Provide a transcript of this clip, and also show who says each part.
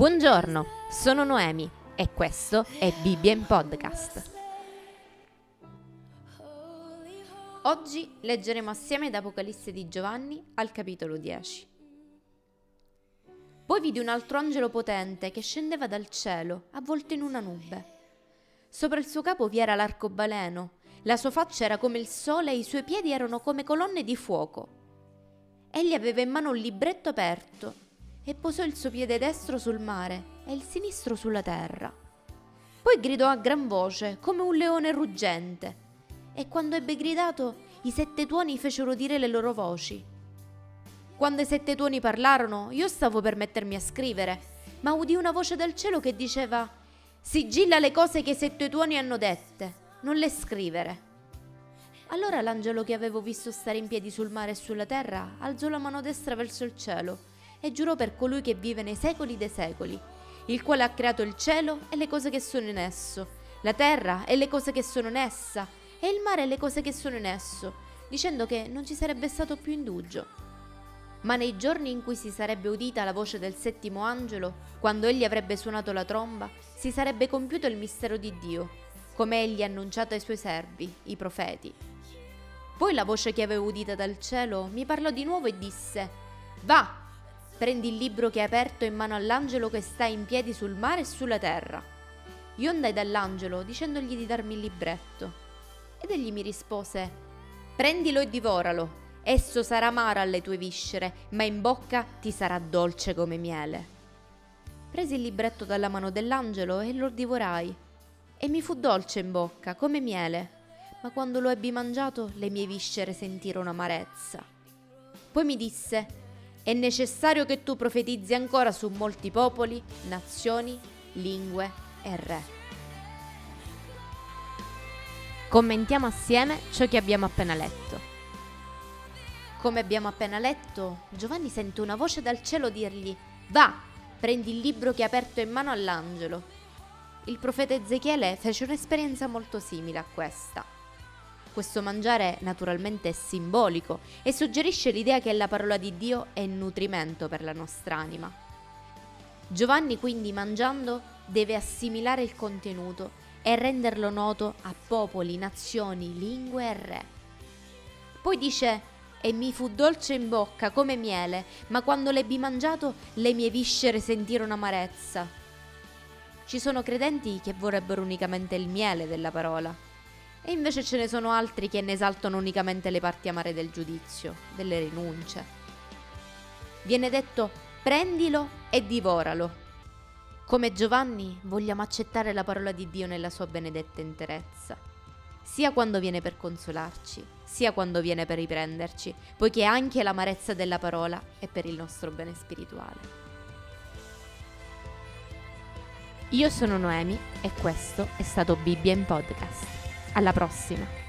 Speaker 1: Buongiorno, sono Noemi e questo è Bibbia in Podcast. Oggi leggeremo assieme da Apocalisse di Giovanni al capitolo 10. Poi vidi un altro angelo potente che scendeva dal cielo, avvolto in una nube. Sopra il suo capo vi era l'arcobaleno, la sua faccia era come il sole e i suoi piedi erano come colonne di fuoco. Egli aveva in mano un libretto aperto e posò il suo piede destro sul mare e il sinistro sulla terra. Poi gridò a gran voce, come un leone ruggente e quando ebbe gridato, i sette tuoni fecero dire le loro voci. Quando i sette tuoni parlarono, io stavo per mettermi a scrivere, ma udì una voce dal cielo che diceva: Sigilla le cose che i sette tuoni hanno dette, non le scrivere. Allora l'angelo che avevo visto stare in piedi sul mare e sulla terra alzò la mano destra verso il cielo e giurò per colui che vive nei secoli dei secoli, il quale ha creato il cielo e le cose che sono in esso, la terra e le cose che sono in essa, e il mare e le cose che sono in esso, dicendo che non ci sarebbe stato più indugio. Ma nei giorni in cui si sarebbe udita la voce del settimo angelo, quando egli avrebbe suonato la tromba, si sarebbe compiuto il mistero di Dio, come egli ha annunciato ai suoi servi, i profeti. Poi la voce che avevo udita dal cielo mi parlò di nuovo e disse: Va, prendi il libro che è aperto in mano all'angelo che sta in piedi sul mare e sulla terra. Io andai dall'angelo dicendogli di darmi il libretto. Ed egli mi rispose, prendilo e divoralo, esso sarà amaro alle tue viscere, ma in bocca ti sarà dolce come miele. Presi il libretto dalla mano dell'angelo e lo divorai, e mi fu dolce in bocca come miele, ma quando lo ebbi mangiato le mie viscere sentirono amarezza. Poi mi disse, è necessario che tu profetizzi ancora su molti popoli, nazioni, lingue e re. Commentiamo assieme ciò che abbiamo appena letto. Come abbiamo appena letto, Giovanni sente una voce dal cielo dirgli Va, prendi il libro che è aperto in mano all'angelo. Il profeta Ezechiele fece un'esperienza molto simile a questa. Questo mangiare naturalmente è simbolico e suggerisce l'idea che la parola di Dio è nutrimento per la nostra anima. Giovanni quindi mangiando deve assimilare il contenuto e renderlo noto a popoli, nazioni, lingue e re. Poi dice, e mi fu dolce in bocca come miele, ma quando l'ebbi mangiato le mie viscere sentirono amarezza. Ci sono credenti che vorrebbero unicamente il miele della parola, e invece ce ne sono altri che ne esaltano unicamente le parti amare del giudizio, delle rinunce. Viene detto prendilo e divoralo, come Giovanni vogliamo accettare la parola di Dio nella sua benedetta interezza, sia quando viene per consolarci, sia quando viene per riprenderci, poiché anche l'amarezza della parola è per il nostro bene spirituale. Io sono Noemi e questo è stato Bibbia in podcast. Alla prossima!